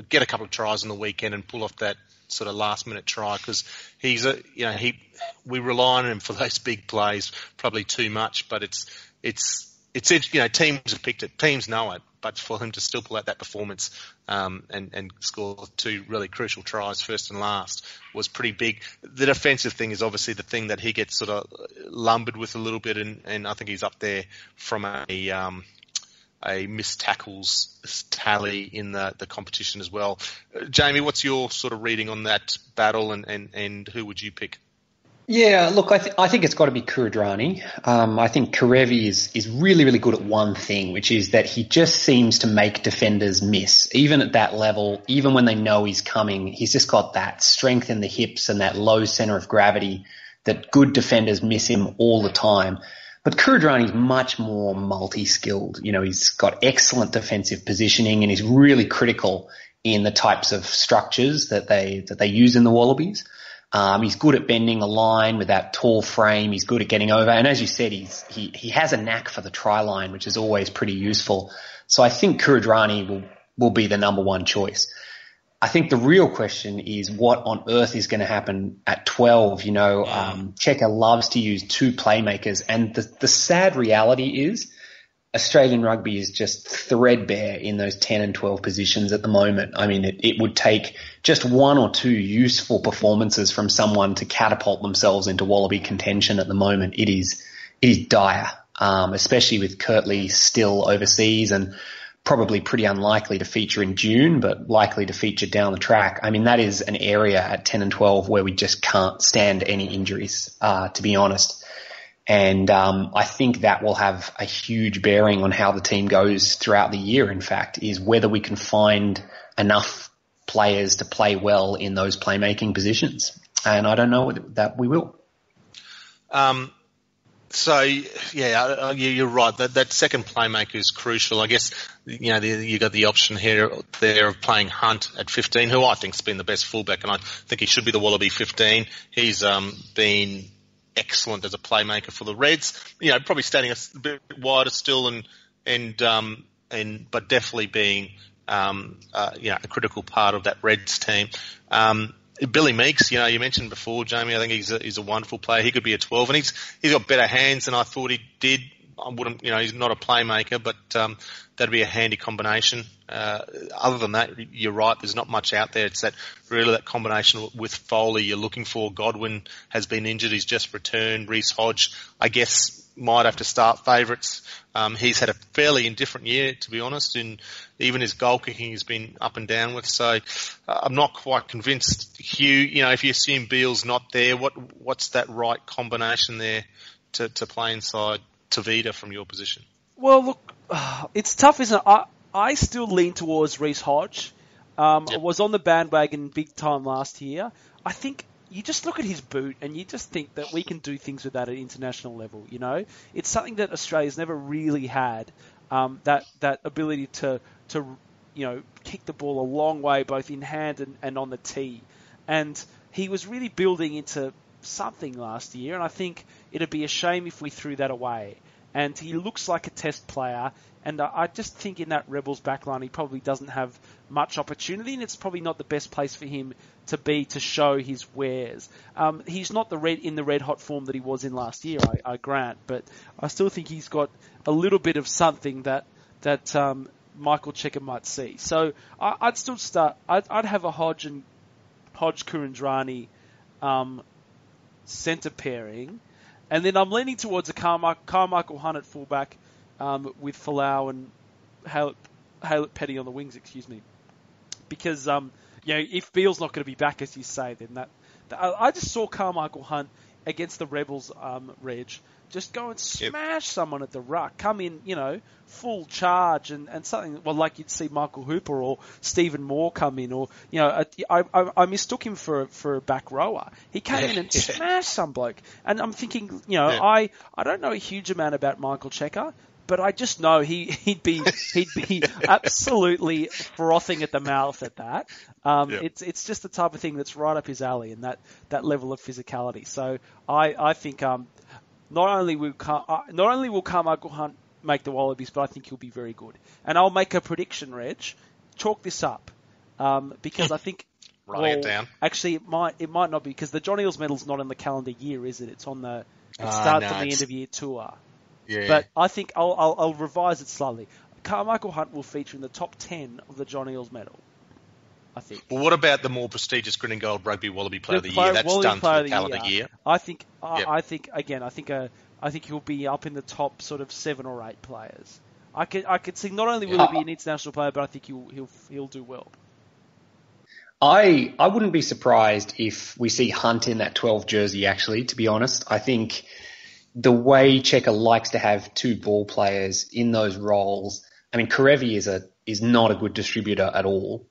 get a couple of tries on the weekend, and pull off that sort of last minute try because he's a you know he we rely on him for those big plays probably too much, but it's it's it's you know teams have picked it, teams know it, but for him to still pull out that performance um, and and score two really crucial tries, first and last, was pretty big. The defensive thing is obviously the thing that he gets sort of lumbered with a little bit, and, and I think he's up there from a um, a missed tackles tally in the, the competition as well. Uh, Jamie, what's your sort of reading on that battle, and, and, and who would you pick? Yeah, look, I, th- I think it's got to be Kuridrani. Um, I think Kerevi is, is really, really good at one thing, which is that he just seems to make defenders miss. Even at that level, even when they know he's coming, he's just got that strength in the hips and that low center of gravity that good defenders miss him all the time. But Kuridrani is much more multi-skilled. You know, he's got excellent defensive positioning and he's really critical in the types of structures that they, that they use in the Wallabies. Um, he's good at bending a line with that tall frame. He's good at getting over. And as you said, he's, he, he has a knack for the try line, which is always pretty useful. So I think Kuridrani will, will be the number one choice. I think the real question is what on earth is going to happen at 12. You know, um, Cheika loves to use two playmakers and the, the sad reality is Australian rugby is just threadbare in those 10 and 12 positions at the moment. I mean, it, it would take just one or two useful performances from someone to catapult themselves into Wallaby contention at the moment. It is, it is dire, um, especially with Kurtley still overseas and probably pretty unlikely to feature in June, but likely to feature down the track. I mean, that is an area at 10 and 12 where we just can't stand any injuries, uh, to be honest. And um, I think that will have a huge bearing on how the team goes throughout the year. In fact, is whether we can find enough players to play well in those playmaking positions. And I don't know that we will. Um, so yeah, you're right. That that second playmaker is crucial. I guess you know you got the option here there of playing Hunt at 15, who I think's been the best fullback, and I think he should be the Wallaby 15. He's um, been excellent as a playmaker for the Reds. You know, probably standing a bit wider still, and and um, and but definitely being um, uh, you know a critical part of that Reds team. Um, Billy Meakes, you know, you mentioned before, Jamie. I think he's a, he's a wonderful player. He could be a 12, and he's he's got better hands than I thought he did. I wouldn't, you know, he's not a playmaker, but um, that'd be a handy combination. Uh, other than that, you're right. There's not much out there. It's that really that combination with Foley you're looking for. Godwin has been injured. He's just returned. Reece Hodge, I guess, might have to start favourites. Um, he's had a fairly indifferent year, to be honest, and even his goal kicking has been up and down with. So uh, I'm not quite convinced. Hugh, you know, if you assume Beale's not there, what what's that right combination there to, to play inside Tevita from your position? Well, look, [SIGHS] it's tough, isn't it? I, I still lean towards Reece Hodge. Um, yep. I was on the bandwagon big time last year. I think you just look at his boot and you just think that we can do things with that at international level. You know, it's something that Australia's never really had. Um, that that ability to to you know kick the ball a long way both in hand and, and on the tee, and he was really building into something last year. And I think it'd be a shame if we threw that away and he looks like a test player. And I just think in that Rebels backline, he probably doesn't have much opportunity, and it's probably not the best place for him to be to show his wares. Um, he's not the red in the red hot form that he was in last year, I, I grant, but I still think he's got a little bit of something that that um, Michael Cheika might see. So I, would still start. I'd, I'd, have a Hodge and Hodge Kuridrani um, centre pairing. And then I'm leaning towards a Carmichael, Carmichael Hunt at fullback um, with Folau and Haylett-Petty on the wings, excuse me. Because, um, you know, if Beale's not going to be back, as you say, then that, that I just saw Carmichael Hunt against the Rebels, um, Reg, just go and smash yep. someone at the ruck. Come in, you know, full charge and, and something, well, like you'd see Michael Hooper or Stephen Moore come in or, you know, I, I, I mistook him for, for a back rower. He came yeah, in and yeah. [LAUGHS] smashed some bloke. And I'm thinking, you know, yeah. I, I don't know a huge amount about Michael Cheika but I just know he, he'd be he'd be [LAUGHS] absolutely frothing at the mouth at that. Um, yep. It's it's just the type of thing that's right up his alley and that, that level of physicality. So I I think um, not only will Car- uh, not only will Carmichael Hunt make the Wallabies, but I think he'll be very good. And I'll make a prediction, Reg. Chalk this up um, because I think. [LAUGHS] Write well, it down. Actually, it might it might not be because the John Eales medal's not in the calendar year, is it? It's on the it uh, starts no, on the end of year tour. Yeah. But I think I'll, I'll, I'll revise it slightly. Carmichael Hunt will feature in the top ten of the John Eales medal. I think. Well, what about the more prestigious Green and Gold Rugby Wallaby Player the of the Year? That's Wallaby done for the calendar year. year. I think. I, yep. I think again. I think. Uh, I think he'll be up in the top sort of seven or eight players. I could. I could see. Not only will he be an international player, but I think he'll he'll he'll do well. I I wouldn't be surprised if we see Hunt in that 12 jersey. Actually, to be honest, I think the way Cheika likes to have two ball players in those roles. I mean, Kerevi is a is not a good distributor at all.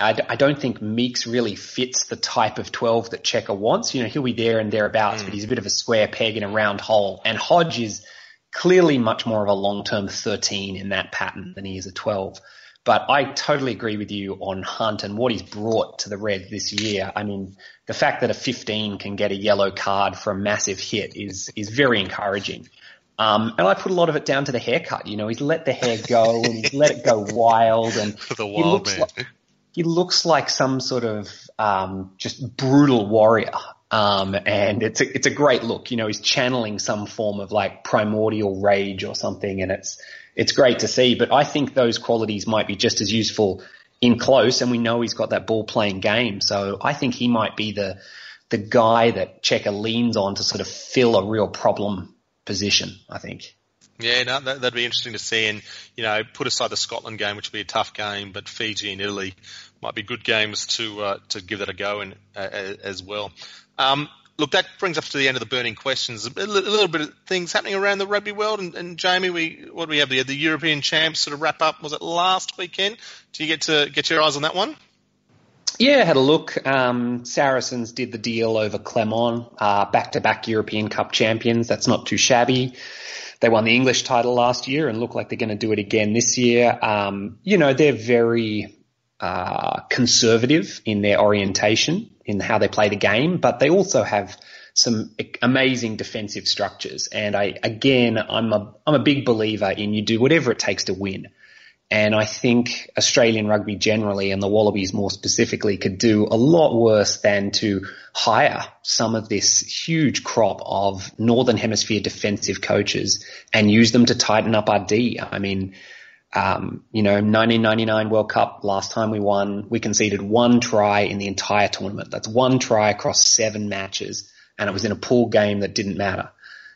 I, I don't think Meakes really fits the type of 12 that Cheika wants. You know, he'll be there and thereabouts, mm. but he's a bit of a square peg in a round hole. And Hodge is clearly much more of a long-term 13 in that pattern than he is a 12. But I totally agree with you on Hunt and what he's brought to the Reds this year. I mean, the fact that a 15 can get a yellow card for a massive hit is is very encouraging. Um, and I put a lot of it down to the haircut. You know, he's let the hair go and he's let it go [LAUGHS] wild, and the wild he looks man. Like, he looks like some sort of um, just brutal warrior. Um, and it's a, it's a great look. You know, he's channeling some form of like primordial rage or something, and it's it's great to see. But I think those qualities might be just as useful in close, and we know he's got that ball playing game. So I think he might be the the guy that Cheika leans on to sort of fill a real problem position. I think. Yeah, no, that, would be interesting to see. And, you know, put aside the Scotland game, which would be a tough game, but Fiji and Italy might be good games to uh, to give that a go and uh, as well. Um, look, that brings us to the end of the burning questions. A little, a little bit of things happening around the rugby world. And, and Jamie, we what do we have? The, the European champs sort of wrap up. Was it last weekend? Do you get to get your eyes on that one? Yeah, had a look. Um, Saracens did the deal over Clermont, uh, back-to-back European Cup champions. That's not too shabby. They won the English title last year and look like they're going to do it again this year. Um, you know, they're very uh, conservative in their orientation in how they play the game, but they also have some amazing defensive structures. And I, again, I'm a, I'm a big believer in you do whatever it takes to win. And I think Australian rugby generally and the Wallabies more specifically could do a lot worse than to hire some of this huge crop of Northern Hemisphere defensive coaches and use them to tighten up our D. I mean, um, you know, 1999 World Cup, last time we won, we conceded one try in the entire tournament. That's one try across seven matches and it was in a pool game that didn't matter.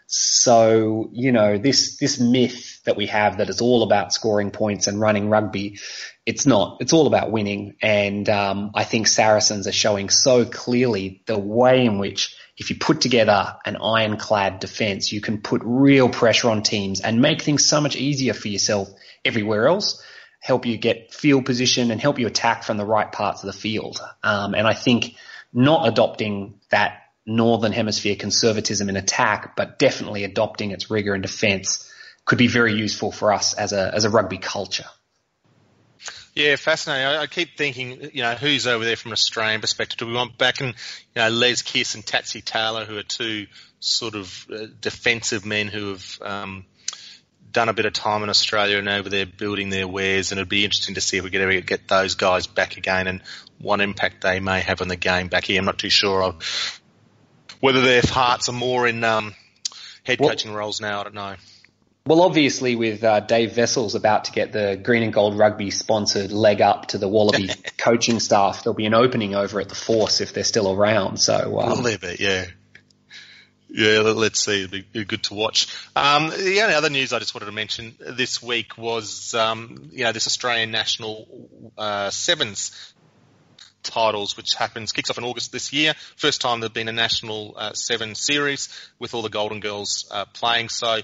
So, you know, this, this myth that we have that it's all about scoring points and running rugby, it's not. It's all about winning. And, um, I think Saracens are showing so clearly the way in which if you put together an ironclad defense, you can put real pressure on teams and make things so much easier for yourself everywhere else, help you get field position and help you attack from the right parts of the field. Um, and I think not adopting that northern hemisphere conservatism in attack, but definitely adopting its rigor in defence could be very useful for us as a as a rugby culture. Yeah, fascinating. I, I, keep thinking, you know, who's over there from an Australian perspective? Do we want back and you know, Les Kiss and Tatsy Taylor, who are two sort of uh, defensive men who have um, done a bit of time in Australia and over there building their wares, and it'd be interesting to see if we could ever get those guys back again and what impact they may have on the game back here. I'm not too sure of whether their hearts are more in um, head coaching roles now, I don't know. Well, obviously, with uh, Dave Wessels about to get the Green and Gold Rugby sponsored leg up to the Wallaby [LAUGHS] coaching staff, there'll be an opening over at the Force if they're still around. So, um, will there be? Yeah. Yeah, let's see. It'll be good to watch. Um, the only other news I just wanted to mention this week was, um, you know, this Australian national uh, sevens titles, which happens kicks off in August this year. First time there've been a national uh, seven series with all the Golden Girls uh, playing. So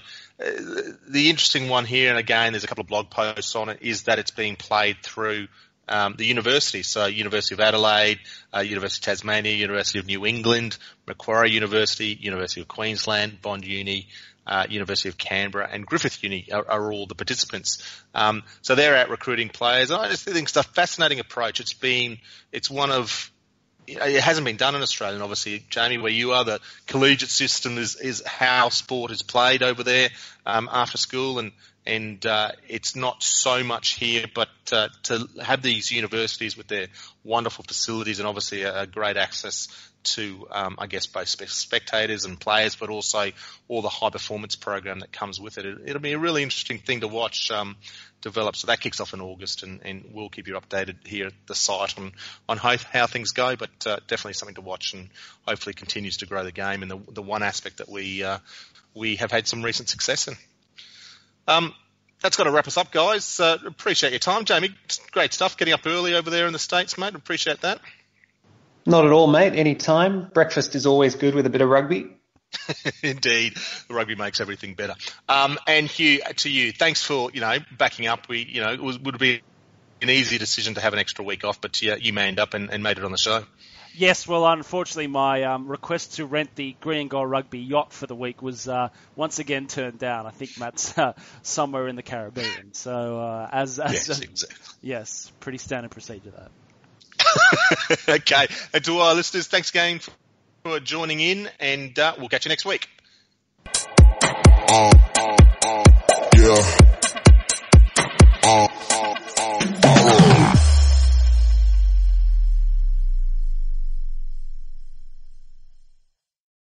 the interesting one here, and again, there's a couple of blog posts on it, is that it's being played through um, the university. So University of Adelaide, uh, University of Tasmania, University of New England, Macquarie University, University of Queensland, Bond Uni, uh, University of Canberra and Griffith Uni are, are all the participants. Um, so they're out recruiting players. I just think it's a fascinating approach. It's been, it's one of, it hasn't been done in Australia, and obviously, Jamie, where you are, the collegiate system is, is how sport is played over there um, after school, and and uh, it's not so much here, but uh, to have these universities with their wonderful facilities and obviously a, a great access to, um, I guess, both spectators and players, but also all the high performance program that comes with it. it will be a really interesting thing to watch um, develop. So that kicks off in August, and, and, we'll keep you updated here at the site on on how, how things go. But uh, definitely something to watch, and hopefully continues to grow the game. And the the one aspect that we uh, we have had some recent success in. Um, that's got to wrap us up, guys. Uh, appreciate your time, Jamie. Great stuff. Getting up early over there in the states, mate. Appreciate that. Not at all, mate. Any time. Breakfast is always good with a bit of rugby. [LAUGHS] Indeed, the rugby makes everything better. Um, and Hugh, to you, thanks for you know backing up. We you know it was, would be an easy decision to have an extra week off, but yeah, you manned up and, and made it on the show. Yes, well, unfortunately, my um, request to rent the Green and Gold Rugby yacht for the week was uh, once again turned down. I think Matt's uh, somewhere in the Caribbean. [LAUGHS] So, uh, as, as yes, exactly. yes, pretty standard procedure that. [LAUGHS] okay. And to our listeners, thanks again for joining in, and uh, we'll catch you next week. Um, um, um, yeah.